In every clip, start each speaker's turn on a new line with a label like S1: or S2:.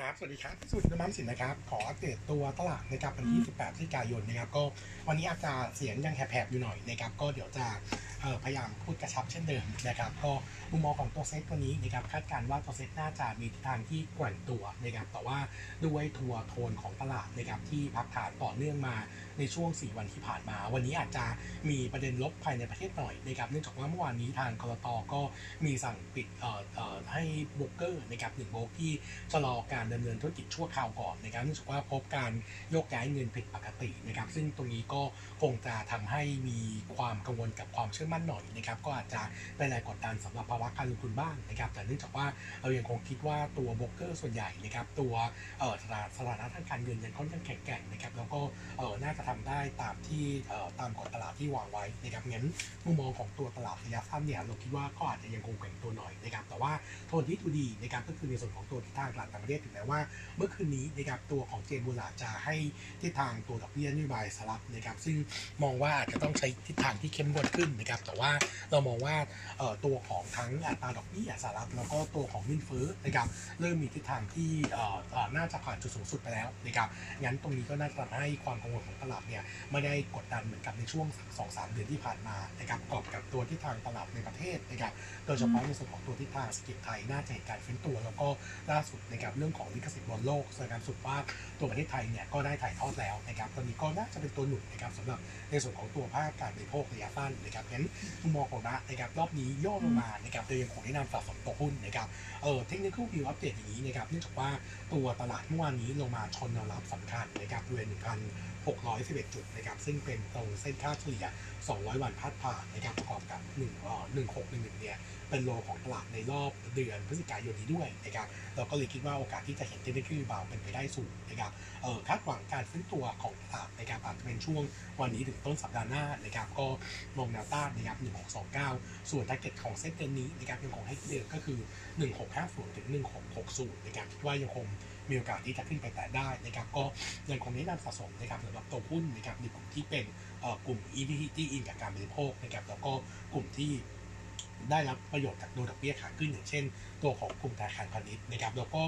S1: ครับ สวัสดีครับสุดน้ำมันสินนะครับ ขออัปเดตตัวตลาดนะครับวันที่18พฤศจิกายนนะครับ ก็วันนี้อาจจะเสียงยังแหบๆอยู่หน่อยนะครับ ก็เดี๋ยวจะเอ่อ พยายามพูดกระชับเช่นเดิมนะครับก็มุมมองของตัวเซ็ตวันนี้นะครับคาดการณ์ว่าตัวเซ็ตน่าจะมีทิศทางที่แกว่งตัวนะครับแต่ว่าด้วยทัวร์โทนของตลาดนะครับที่พักฐานต่อเนื่องมาในช่วง 4 วันที่ผ่านมา วันนี้อาจจะมีประเด็นลบภายในประเทศหน่อยนะครับเนื่องจากว่าเมื่อวานนี้ทางกรตก็มีสั่งปิดให้โบรกเกอร์นะครับหนึ่งโบกที่ชะลอการดำเนินธุรกิจชั่วคราวก่อนนะครับเนื่องจากว่าพบการโยกย้ายเงินผิดปกตินะครับซึ่งตรงนี้ก็คงจะทำให้มีความกังวลกับความเชื่อมมันหน่อยนะครับก็อาจจะเป็นแรงกดดันสำหรับภาวะการลงทุนบ้างนะครับแต่เนื่องจากว่าเรายังคงคิดว่าตัวโบรกเกอร์ส่วนใหญ่นะครับตัวเอ่อสถานสถานะทางการเงินยังค่อนข้างแข็งแกร่งนะครับแล้วก็เอ่อน่าจะทำได้ตามที่ตามกฎตลาดที่วางไว้นะครับงั้นมุมมองของตัวตลาดระยะสั้นเนี่ยเราคิดว่าก็อาจจะยังคงแกว่งตัวหน่อยนะครับแต่ว่าโทนที่ดูดีนะครับก็คือในส่วนของตัวทิศทางตลาดต่างประเทศถึงแม้ว่า เมื่อคืนนี้นะครับตัวของเจนบูลาจะให้ทิศทางตัวดอกเบี้ยนโยบายสลับนะครับซึ่งมองว่าอาจจะต้องใช้ทิศทางที่เข้มงวดขึ้นนะครับแต่ว่าเรามองว่าตัวของทั้งอัตราดอกเบี้ยสหรัฐแล้วก็ตัวของเงินเฟ้อนะครับเริ่มมีทิศทางที่น่าจะผ่านจุดสูงสุดไปแล้วนะครับงั้นตรงนี้ก็น่าจะทำให้ความกังวลของตลาดเนี่ยไม่ได้กดดันเหมือนกับในช่วง2-3เดือนที่ผ่านมานะครับประกอบกับตัวทิศทางตลาดในประเทศนะครับโดยเฉพาะในส่วนของตัวทิศทางเศรษฐกิจไทยน่าจะเห็นการฟื้นตัว แล้วก็ล่าสุดนะครับเรื่องของลิขสิทธิ์บอลโลกแสดงการสุดว่าตัวประเทศไทยเนี่ยก็ได้ถ่ายทอดแล้วนะครับตอนนี้ก็น่าจะเป็นตัวหนุนนะครับสำหรับในส่วนของตัวภาคการบริโภคระยะสั้นนะครับงั้นมุมมองของนะนะครับรอบนี้ย่อลงมานะครับโดยยังคงแนะนำสะสมตัวหุ้นนะครับเออเทคนิควิวอัปเดตอย่างนี้นะครับเนื่องจากว่าตัวตลาดเมื่อวานนี้ลงมาชนแนวรับสำคัญนะครับบริเวณ611 จุดนะครับซึ่งเป็นตรงเส้นค่าเฉลี่ย 200 วันพาดผ่านนะครับประกอบกับ1เอ่อ1611 เนี่ยเป็นโลของตลาดในรอบเดือนพฤศจิกายนนี้ด้วยนะครับเราก็เลยคิดว่าโอกาสที่จะเห็นเทคนิควิวบาวเป็นไปได้สูงนะครับเออคาดหวังการฟื้นตัวของตลาดนะครับอาจจะเป็นช่วงวันนี้ถึงต้นสัปดาห์หน้านะครับก็มองแนวต้านนะครับ1629 ส่วน t า r g e t ของเซ็ตเดือนนี้นะครับยังคงให้เดิมก็คือ 1650ถึง1660นะครับคิดว่ายังคง มีโอกาสที่จะขึ้นไปแตะได้นะครับก็ยังคงแนะนำสะสมนะครับสำหรับตัวหุ้นนะครับในกลุ่มที่เป็นกลุ่ม EVT ที่อิงกับการบริโภคนะครับแล้วก็กลุ่มที่ได้รับประโยชน์จากตัวดอกเบี้ยขาขึ้นอย่างเช่น ตัวของกลุ่มธนาคารพาณิชย์นะครับแล้วก็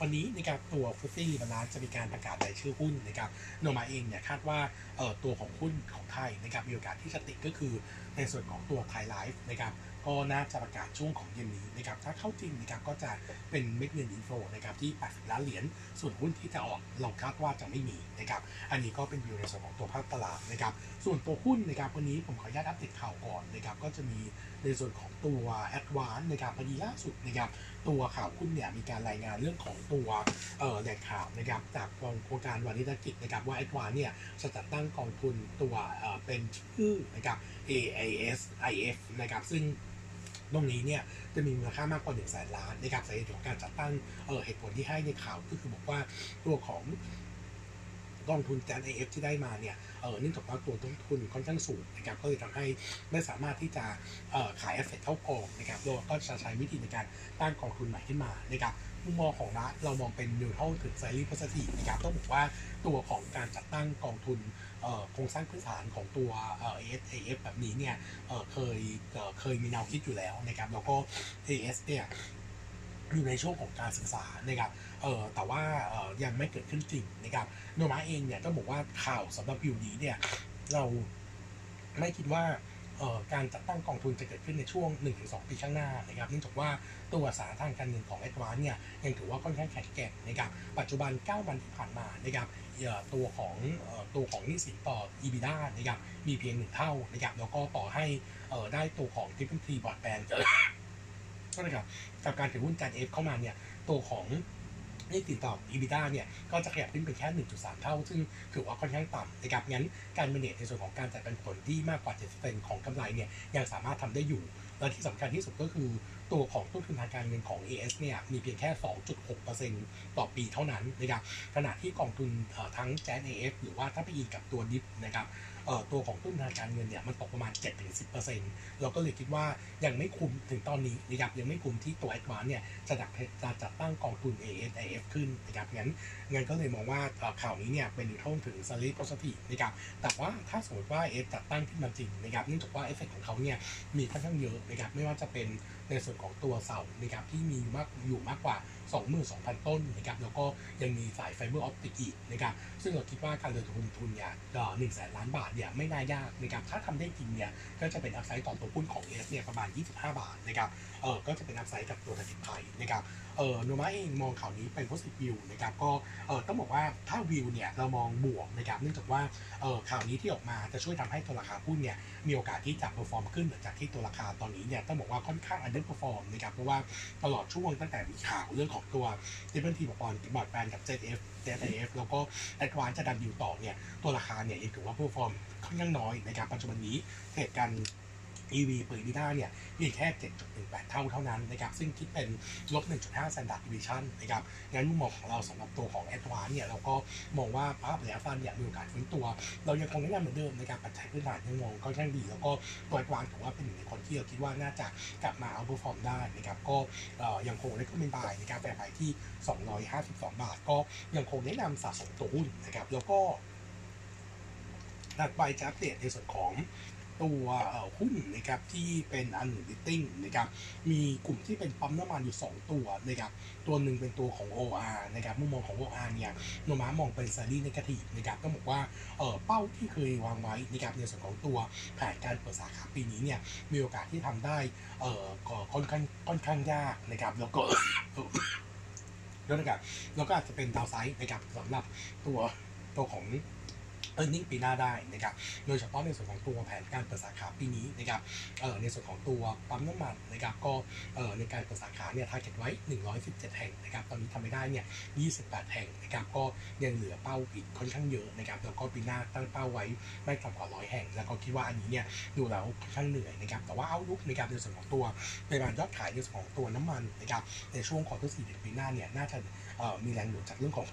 S1: วันนี้นะครับตัว FTSE rebalance จะมีการประกาศรายชื่อหุ้นนะครับโนมูระเองเนี่ยคาดว่าเอ่อตัวของหุ้นของไทยนะครับมีโอกาสที่จะติดก็คือในส่วนของตัวไทยไลฟ์นะครับก็น่าจะประกาศช่วงของเย็นนี้นะครับถ้าเข้าจริงนะครับก็จะเป็นเม็ดเงินอินโฟนะครับที่ 80 ล้านเหรียญส่วนหุ้นที่จะออกเราคาดว่าจะไม่มีนะครับอันนี้ก็เป็นวิวในส่วนของตัวภาคตลาดนะครับส่วนตัวหุ้นนะครับวันนี้ผมขออนุญาตอัปเดตข่าวก่อนนะครับก็จะมีในส่วนของตัว a d v a n c e นะครับพอดีล่าสุดนะครับตัวข่าวหุ้นเนี่ยมีการรายงานเรื่องของตัวเอ่อแหล่งข่าวนะครับจากกองโครงการวานิชกิจนะครับว่า a d v a n c e เนี่ยจะจัดตั้งกองทุนตัวเอ่อเป็นชื่อนะครับ AISIF นะครับซึ่ง ตรงนี้เนี่ยจะมีมูลค่ามากกว่า1นึ่งแสนล้านนะครับสาเหตุของการจัดตั้งเออเหตุผลที่ให้ในข่าวก็คือบอกว่าตัวของ กองทุนแจน AF ที่ได้มาเนี่ยเออเนื่องจากว่าตัวต้นทุนค่อนข้างสูงนะครับก็เลยทำให้ไม่สามารถที่จะขายแอสเซทเข้ากองนะครับโดยก็จะใช้วิธีในการตั้งกองทุนใหม่ขึ้นมานะครับมุมมองของรัฐเรามองเป็น neutral ถึง slightly positive นะครับต้องบอกว่าตัวของการจัดตั้งกองทุนเออโครงสร้างพื้นฐานของตัวเอ่อ ASAF แบบนี้เนี่ยเเคยเเคยมีแนวคิดอยู่แล้วนะครับแล้วก็ AS เนี่ย อยู่ในช่วงของการศึกษานะครับเออแต่ว่าเออยังไม่เกิดขึ้นจริงนะครับโนมาเองเนี่ยก็บอกว่าข่าวสำหรับวิวนี้เนี่ยเราไม่คิดว่าเออการจัดตั้งกองทุนจะเกิดขึ้นในช่วง 1-2 ปีข้างหน้านะครับเนื่องจากว่าตัวสาทางการเงินของแอดวานเนี่ยยังถือว่าค่อนข้างแข็งแกร่งนะครับปัจจุบัน 9 วันที่ผ่านมานะครับเออตัวของเออตัวของนี้สินต่อ EBITDA นะครับมีเพียงหนึ่งเท่านะครับแล้วก็ต่อให้เออได้ตัวของ Triple T Broadband ก็นะครับกับการถือหุ้นการ F เข้ามาเนี่ยตัวของนี้สินต่อ EBITDA เนี่ยก็จะขยับขึ้นเป็นแค่ 1.3 เท่า ซึ่งถือว่าค่อนข้างต่ำนะครับงั้นการเมเนจในส่วนของการจ่ายปันผลที่มากกว่า70%ของกำไรเนี่ยยังสามารถทำได้อยู่ และที่สำคัญที่สุดก็คือตัวของต้นทุนทางการเงินของ AS เนี่ยมีเพียงแค่ 2.6%ต่อปีเท่านั้นนะครับขณะที่กองทุนทั้ง j a n AF หรือว่าถ้าไปอีกกับตัวดิฟนะครับ ตัวของต้นทางการเงินเนี่ยมันตกประมาณ 7-10%เราก็เลยคิดว่ายังไม่คุ้มถึงตอนนี้นะครับยังไม่คุ้มที่ตัว a d v a n c e เนี่ยจะจัดจะจัดตั้งกองทุน ASIF ขึ้นนะครับงั้นงั้นก็เลยมองว่าข่าวนี้เนี่ยเป็นนิวโทนถึง salary positive นะครับแต่ว่าถ้าสมมติว่าเอฟจัดตั้งขึ้นมาจริงนะครับเนื่องจากว่าเอฟเฟกของเขาเนี่ยมีค่อนข้างเยอะนะครับไม่ว่าจะเป็นในส่วนของตัวเสานะครับที่มีอยู่มากอยู่มากกว่า 22,000 ต้นนะครับแล้วก็ยังมีสาย fiber optic อีกนะครับซึ่งเราคิดว่าการระดมทุนเนี่ยหนึ่งแสนล้านบาทเนี่ยไม่น่ายากนะครับถ้าทำได้จริงเนี่ยก็จะเป็น upside ต่อตัวหุ้นของเอสเนี่ยประมาณ 25 บาทนะครับเออก็จะเป็น upside กับตัวธนาคารไทยนะครับ เออโนมาเองมองข่าวนี้เป็น positive view นะครับก็เออต้องบอกว่าถ้าวิวเนี่ยเรามองบวกนะครับเนื่องจากว่าเออข่าวนี้ที่ออกมาจะช่วยทำให้ตัวราคาหุ้นเนี่ยมีโอกาสที่จะ perform ขึ้นหลังจากที่ตัวราคาตอนนี้เนี่ยต้องบอกว่าค่อนข้าง underperform นะครับเพราะว่าตลอดช่วงตั้งแต่มีข่าวเรื่องของตัวดิเบิลทีบอลบอดแบนกับ ZF ZF แล้วก็แอดวานจะดันอยู่ต่อเนี่ยตัวราคาเนี่ยยังถือว่า perform ค่อนข้างน้อยนะครับปัจจุบันนี้เทรดกัน EV เปิดดีด้าเนี่ยมีแค่ 7.18 เท่าเท่านั้นนะครับซึ่งคิดเป็นลบ 1.5 standard deviation นะครับงั้นมุมมองของเราสำหรับตัวของ a d v a n c e เนี่ยเราก็มองว่าภาพระยะสั้นเนี่ยมีโอกาสฟื้นตัว เรายังคงแนะนำเหมือนเดิมในการปัจจัยพื้นฐานยังมองค่อนข้างดีแล้วก็ตัว a d v a n c e ถือว่าเป็นหนึ่งในคนที่เราคิดว่าน่าจะกลับมาเอา perform ได้นะครับก็ยังคงได้ขึ้นเป็นบายในการแปรไปที่ 252 บาท ก็ยังคงแนะนำสะสมตัวหุ้นนะครับแล้วก็ถัดไปจะอัปเดตในส่วนของ ตัวหุ้นนะครับที่เป็นอันหนึ่งดิติ้งนะครับมีกลุ่มที่เป็นปั๊มน้ำมันอยู่ 2 ตัวนะครับตัวหนึ่งเป็นตัวของ OR นะครับมุมมองของ OR เนี่ยโนมามองเป็นซารีในกาทีฟนะครับก็บอกว่าเออเป้าที่เคยวางไว้นะครับในส่วนของตัวแผนการเปิดสาขาปีนี้เนี่ยมีโอกาสที่ทำได้เออค่อนข้างค่อนข้างยากนะครับแล้วก็แล้วนะครับแล้วก็อาจจะเป็นดาวไซด์นะครับสำหรับตัวตัวของ e a r n i n g ปีหน้าได้นะครับ โดยเฉพาะในส่วนของตัวแผนการเปิดสาขาปีนี้นะครับเอ่อในส่วนของตัวปั๊มน้ำมันนะครับก็เอ่อในการเปิดสาขาเนี่ยทาร์เก็ตไว้ 117 แห่งนะครับตอนนี้ทำไม่ได้เนี่ย 28 แห่งนะครับก็ยังเหลือเป้าอีกค่อนข้างเยอะนะครับแล้วก็ปีหน้าตั้งเป้าไว้ไม่ต่ำกว่า 100 แห่ง แล้วก็คิดว่าอันนี้เนี่ยดูแล้วค่อนข้างเหนื่อยนะครับแต่ว่าเอาลุกในการในส่วนของตัวปริมาณยอดขายในส่วนของตัวน้ำมันนะครับในช่วง quarter สี่เดือนปีหน้าเนี่ยน่าจะเอ่อมีแรงหนุนจากเรื่องของ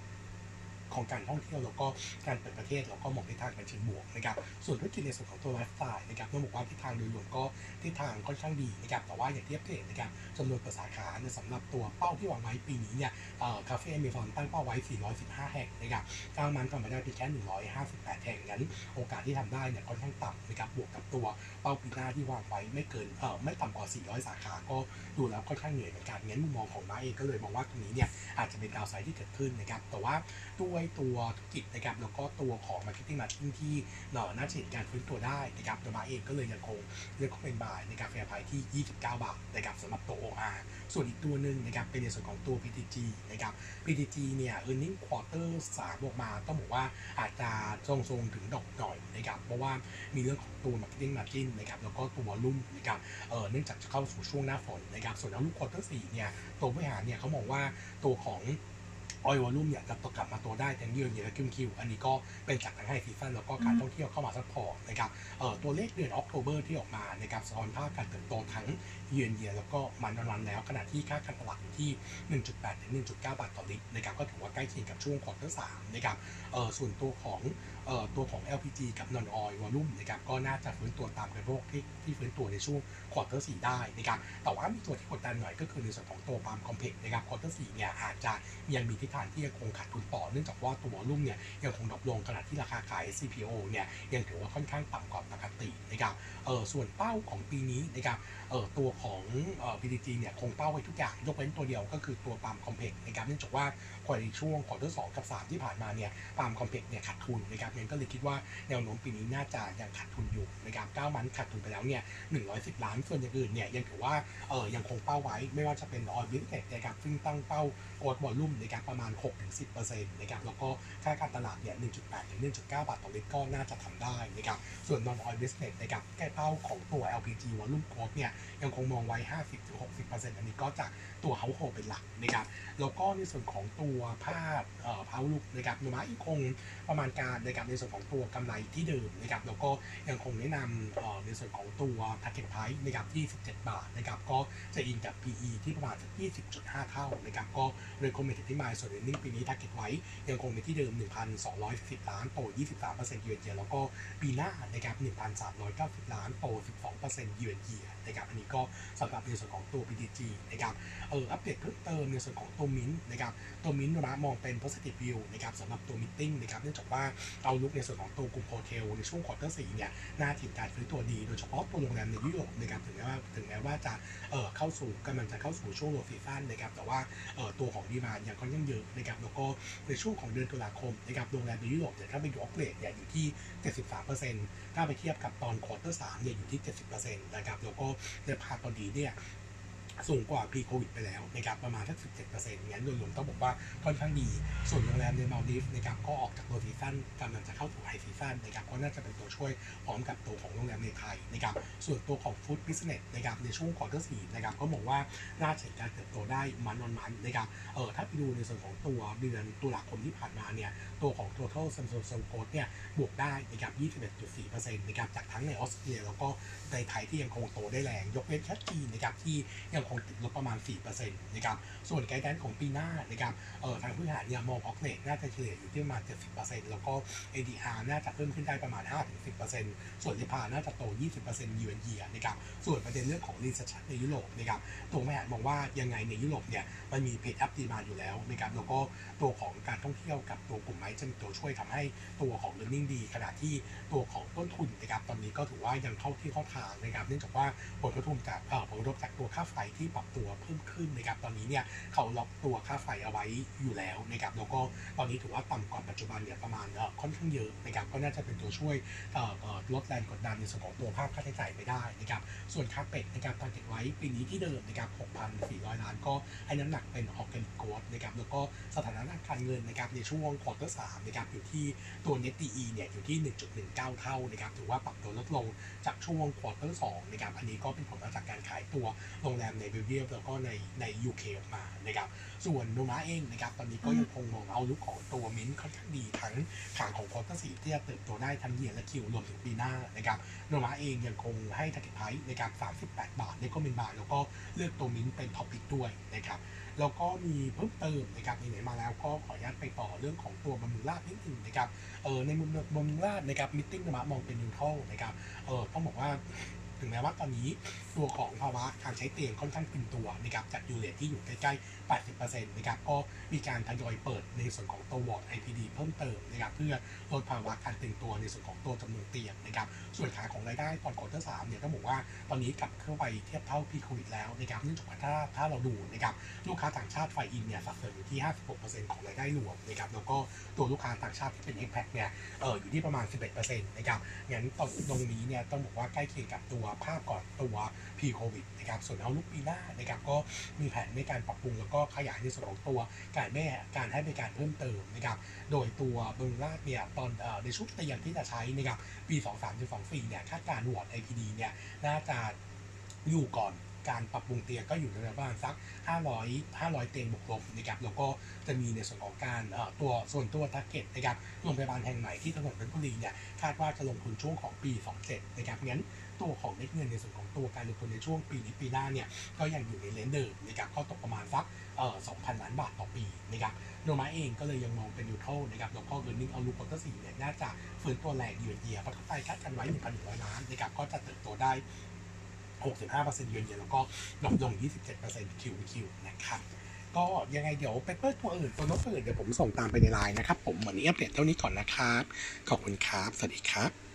S1: ของการท่องเที่ยวแล้วก็การเปิดประเทศแล้วก็มองในทางเป็นเชิงบวกนะครับส่วนธุรกิจในส่วนของตัวไลฟ์สไตล์นะครับต้องบอกว่าทิศทางโดยรวมก็ทิศทางค่อนข้างดีนะครับแต่ว่าอย่างที่อัปเดตนะครับจำนวนเปิดสาขาในสำหรับตัวเป้าที่วางไว้ปีนี้เนี่ยเอ่อคาเฟ่เมฟอนตั้งเป้าไว้ 415 แห่งนะครับเก้า month ทำไปได้เพียงแค่ 158 แห่งงั้น โอกาสที่ทำได้เนี่ยค่อนข้างต่ำนะครับบวกกับตัวเป้าปีหน้าที่วางไว้ไม่เกินเอ่อไม่ต่ำกว่า 400 สาขา ก็ดูแล้วค่อนข้างเหนื่อยเหมือนกันงั้นมุมมองของมาเองก็เลยมองว่าตรงนี้เนี่ยอาจจะเป็นดาวไซด์ที่เกิดขึ้นนะครับแต่ว่าด้วยตัวธุรกิจนะครับแล้วก็ตัวของ Marketing Margin ที่เราน่าจะเห็นการฟื้นตัวได้นะครับตัวมาเองก็เลยยังคงเลือกเป็นบายในกาแฟไพที่ 29 บาทนะครับสำหรับตัว OR ส่วนอีกตัวหนึ่งนะครับเป็นในส่วนของตัว PTG นะครับ PTG เนี่ย earning quarter 3ออกมาต้องบอกว่าอาจจะทรงๆถึงดอกหน่อยนะครับเพราะว่ามีเรื่องของตัว marketing margin นะครับแล้วก็ตัวรุ่มนะครับเออเนื่องจากจะเข้าสู่ช่วงหน้าฝนนะครับส่วนแล้วลูก quarter 4เนี่ยตัวบริหารเนี่ยเขามองว่าตัวของ oil volume เนี่ยจะตกกลับมาโตได้ทั้ง year on year และ QoQ อันนี้ก็เป็นจากทาง high season แล้วก็การท่องเที่ยวเข้ามา support นะครับเอ่อตัวเลขเดือน October ที่ออกมานะครับสะท้อนภาพการเติบโตทั้งเยือนเยียแล้วก็มันวันๆแล้วขณะที่ค่าการตลาดอยู่ที่ 1.8 ถึง 1.9 บาทต่อลิตรนะครับก็ถือว่าใกล้เคียงกับช่วง quarter สามนะครับเอ่อส่วนตัวของเอ่อ ตัวของ LPG กับ non oil volume นะครับก็น่าจะฟื้นตัวตามการบริโภคที่ที่ฟื้นตัวในช่วงquarter สี่ได้นะครับแต่ว่ามีตัวที่กดดันหน่อยก็คือในส่วนของตัว palm complex นะครับ quarter สี่เนี่ยอาจจะยังมีทิศทางที่ยังคงขาดทุนต่อเนื่องจากว่าตัว volume เนี่ยยังคง drop ลงขณะที่ราคาขาย CPO เนี่ยยังถือว่าค่อนข้างต่ำกว่าปกตินะครับเออส่วนเป้าของปีนี้นะครับเออตัวของเออ PTG เนี่ยคงเป้าไว้ทุกอย่างยกเว้นตัวเดียวก็คือตัว palm complex นะครับเนื่องจากว่าควอในช่วง quarter สองกับสามที่ผ่านมาเนี่ย palm complex เนี่ยขาดทุนนะครับงั้นก็เลยคิดว่าแนวโน้มปีนี้น่าจะยังขาดทุนอยู่นะครับเก้า month ขาดทุนไปแล้วเนี่ย110 ล้านส่วนอย่างอื่นเนี่ยยังถือว่าเออยังคงเป้าไว้ไม่ว่าจะเป็น oil business นะครับซึ่งตั้งเป้า growth volume นะครับประมาณ 6-10%นะครับแล้วก็ค่าการตลาดเนี่ย1.8ถึง1.9 บาทต่อลิตรก็น่าจะทำได้นะครับส่วน non oil business นะครับแก้เป้าของตัว LPG volume growth เนี่ยยังคงมองไว้ 50-60%อันนี้ก็จากตัวเฮาโฮเป็นหลักนะครับแล้วก็ในส่วนของตัวภาพเอ่อพาวลุกนะครับโนมาอีกคงประมาณการนะครับในส่วนของตัวกำไรที่เดิมนะครับแล้วก็ยังคงแนะนำในส่วนของตัว target price นะครับที่ 17 บาทนะครับก็จะอินกับ PE ที่ประมาณสัก20.5 เท่านะครับก็ recommended ที่มาส่วนน e a r n i n g ปีนี้ target ไว้ยังคงในที่เดิม 1,210 ล้านโต 23%เยือนเยียแล้วก็ปีหน้านะครับ1,390 ล้านโต 12%เยือนเยียนะครับอันนี้ก็สำหรับในส่วนของตัว BTG นะครับเอออัปเดตเพิ่มเติมในส่วนของตัวมินนะครับตัวมินนะมองเป็น positive view นะครับสำหรับตัวมิ e นะครับเนื่องจากว่า outlook ในส่วนของตัวกลุ่ม hotel ในช่วง quarter สี่เนี่ยน่าเห็นการฟื้นตัวดีโดยเฉพาะตัวโรงแรมในยุโรปนะครับถึงแม้ว่าถึงแม้ว่าจะเอ่อเข้าสู่กำลังจะเข้าสู่ช่วง low season นะครับแต่ว่าเอ่อตัวของ demand ยังค่อนข้างเยอะนะครับแล้วก็ในช่วงของเดือนตุลาคมนะครับโรงแรมในยุโรปเนี่ยถ้าไปดู occ rate เนี่ยอยู่ที่ 73%ถ้าไปเทียบกับตอน quarter สามเนี่ยอยู่ที่ 70%นะครับแล้วก็ในภาพตอนนี้เนี่ย สูงกว่า pre โควิดไปแล้วนะครับประมาณสัก 17%งั้นโดยรวมต้องบอกว่าค่อนข้างดี ส่วนโรงแรมในมาลดีฟนะครับก็ออกจาก low season กำลังจะเข้าสู่ high season นะครับก็น่าจะเป็นตัวช่วยพร้อมกับตัวของโรงแรมในไทยนะครับส่วนตัวของ food business นะครับในช่วง quarter สี่นะครับก็มองว่าน่าจะเห็นการเติบโตได้ month on month นะครับเออถ้าไปดูในส่วนของตัวเดือนตุลาคมที่ผ่านมาเนี่ยตัวของ total s a m s u n g s o n g growth เนี่ยบวกได้นะครับ21.4%นะครับจากทั้งในออสเตรเลียแล้วก็ในไทยที่ยังคงโตได้แรงยกเว้นแค่จีนนะครับที่ยังคงติดลบประมาณ 4%นะครับส่วน guidance ของปีหน้านะครับเออทางผู้บริหารเนี่ยมอง OCC rate น่าจะเฉลี่ยอยู่ที่ประมาณ 70%แล้วก็ ADR น่าจะเพิ่มขึ้นได้ประมาณ 5-10%ส่วน RevPAR น่าจะโต 20%ยูเอ็นเยียนะครับส่วนประเด็นเรื่องของ recession ในยุโรปนะครับตัวผู้บริหารมองว่ายังไงในยุโรปเนี่ยมันมี pent-up demand อยู่แล้วนะครับแล้วก็ตัวของการท่องเที่ยวกับตัวกลุ่มไม้จะมีตัวช่วยทำให้ตัวของ e a r n i n g ดีขณะที่ตัวของต้นทุนนะครับตอนนี้ก็ถือว่ายังเข้าที่เข้าทางนะครับเนื่องจากว่าผลกระทบจากออผลกระทบจากตัวค่าไฟที่ปรับตัวเพิ่มขึ้นนะครับตอนนี้เนี่ยเขาล็อกตัวค่าไฟเอาไว้อยู่แล้วนะครับแล้วก็ตอนนี้ถือว่าต่ำกว่าปัจจุบันเนี่ยประมาณค่อนข้างเยอะนะครับก็น่าจะเป็นตัวช่วยเอ่อเอ่อลดแรงกดดันในส่วนของตัวภาพค่าใช้จ่ายไปได้นะครับส่วนค่าเป็ดนะครับตอนเก็บไว้ปีนี้ที่เดิมนะครับ6,400 ล้าน ก็ให้น้ำหนักเป็น organic growth นะครับแล้วก็สถานะทางการเงินนะครับในช่วง quarter สามนะครับอยู่ที่ตัว net DE เนี่ยอยู่ที่ 1.19 เท่านะครับถือว่าปรับตัวลดลงจากช่วง quarter สองนะครับอันนี้ก็เป็นผลมาจากการขายตัวโรงแรมในเบลเยียมแล้วก็ในใน UK ออกมานะครับส่วนโนมูระเองนะครับตอนนี้ก็ยังคงมอง outlook ของตัวมินค่อนข้างดีทั้งทางของ quarter สี่ที่จะเติบโตได้ทั้ง year และ Q รวมถึงปีหน้านะครับโนมูระเองยังคงให้ target price นะครับ38 บาทในก็เป็นบาท แล้วก็เลือกตัวมินเป็น top pick ด้วยนะครับแล้วก็มีเพิ่มเติมนะครับไหนมาแล้วก็ขออนุญาตไปต่อเรื่องของตัวบำรุงราษฎร์นิดนึงนะครับเออในมุมบำรุงราษฎร์นะครับ meeting นะมองเป็น neutral นะครับเออต้องบอกว่า ถึงแม้ว่าตอนนี้ตัวของภาวะการใช้เตียงค่อนข้างตึงตัวนะครับจาก U-rate ที่อยู่ใกล้ๆ 80%นะครับก็มีการทยอยเปิดในส่วนของตัววอร์ด IPD เพิ่มเติมนะครับเพื่อลดภาวะการตึงตัวในส่วนของตัวจำนวนเตียงนะครับส่วนขาของรายได้ตอน quarter สามเนี่ยต้องบอกว่าตอนนี้กลับเข้าไปเทียบเท่า pre covid แล้วนะครับเนื่องจากว่าถ้าถ้าเราดูนะครับลูกค้าต่างชาติ fly-in เนี่ยสัดส่วนอยู่ที่ 56%ของรายได้รวมนะครับแล้วก็ตัวลูกค้าต่างชาติที่เป็น expat เนี่ยเอออยู่ที่ประมาณ 11%นะครับงั้นตรงตรงนี้เนี่ยต้องบอกว่าใกล้เคียงกับตัวภาพก่อนตัว pre covid นะครับส่วน outlook ปีหน้านะครับก็มีแผนในการปรับปรุงแล้วก็ขยายในส่วนของตัวการแม่การให้บริการเพิ่มเติมนะครับโดยตัวบำรุงราษฎร์เนี่ยตอนในชุดเตียงที่จะใช้นะครับปี 23-24เนี่ยคาดการณ์ ward IPD เนี่ยน่าจะอยู่ก่อนการปรับปรุงเตียงก็อยู่ในระดับสัก 500 500 เตียงบวกลบนะครับแล้วก็จะมีในส่วนของการตัวส่วนตัว target นะครับโรงพยาบาลแห่งใหม่ที่ถนนเพชรบุรีเนี่ยคาดว่าจะลงทุนช่วงของปี 27 นะครับงั้น ตัวของเม็ดเงินในส่วนของตัวการลงทุนในช่วงปีนี้ปีหน้าเนี่ยก็ยังอยู่ใน range เดิมนะครับก็ตกประมาณสักเอ่อ2,000 ล้านบาทต่อปีนะครับโนมูระเองก็เลยยังมองเป็นยูโทนะครับแล้วก็ earning outlook quarter สี่เนี่ยน่าจะฟื้นตัวแรงเยือนเยียเพราะทั่วไปคาดกันไว้ 1,100 ล้านนะครับก็จะเติบโตได้ 65%เยือนเยียแล้วก็ลดลง 27% QoQ นะครับก็ยังไงเดี๋ยว paper ตัวอื่นตัวโน้ตตัวอื่นเดี๋ยวผมส่งตามไปในไลน์นะครับ ผมวันนี้อัปเดตเท่านี้ก่อนนะครับ ขอบคุณครับ สวัสดีครับ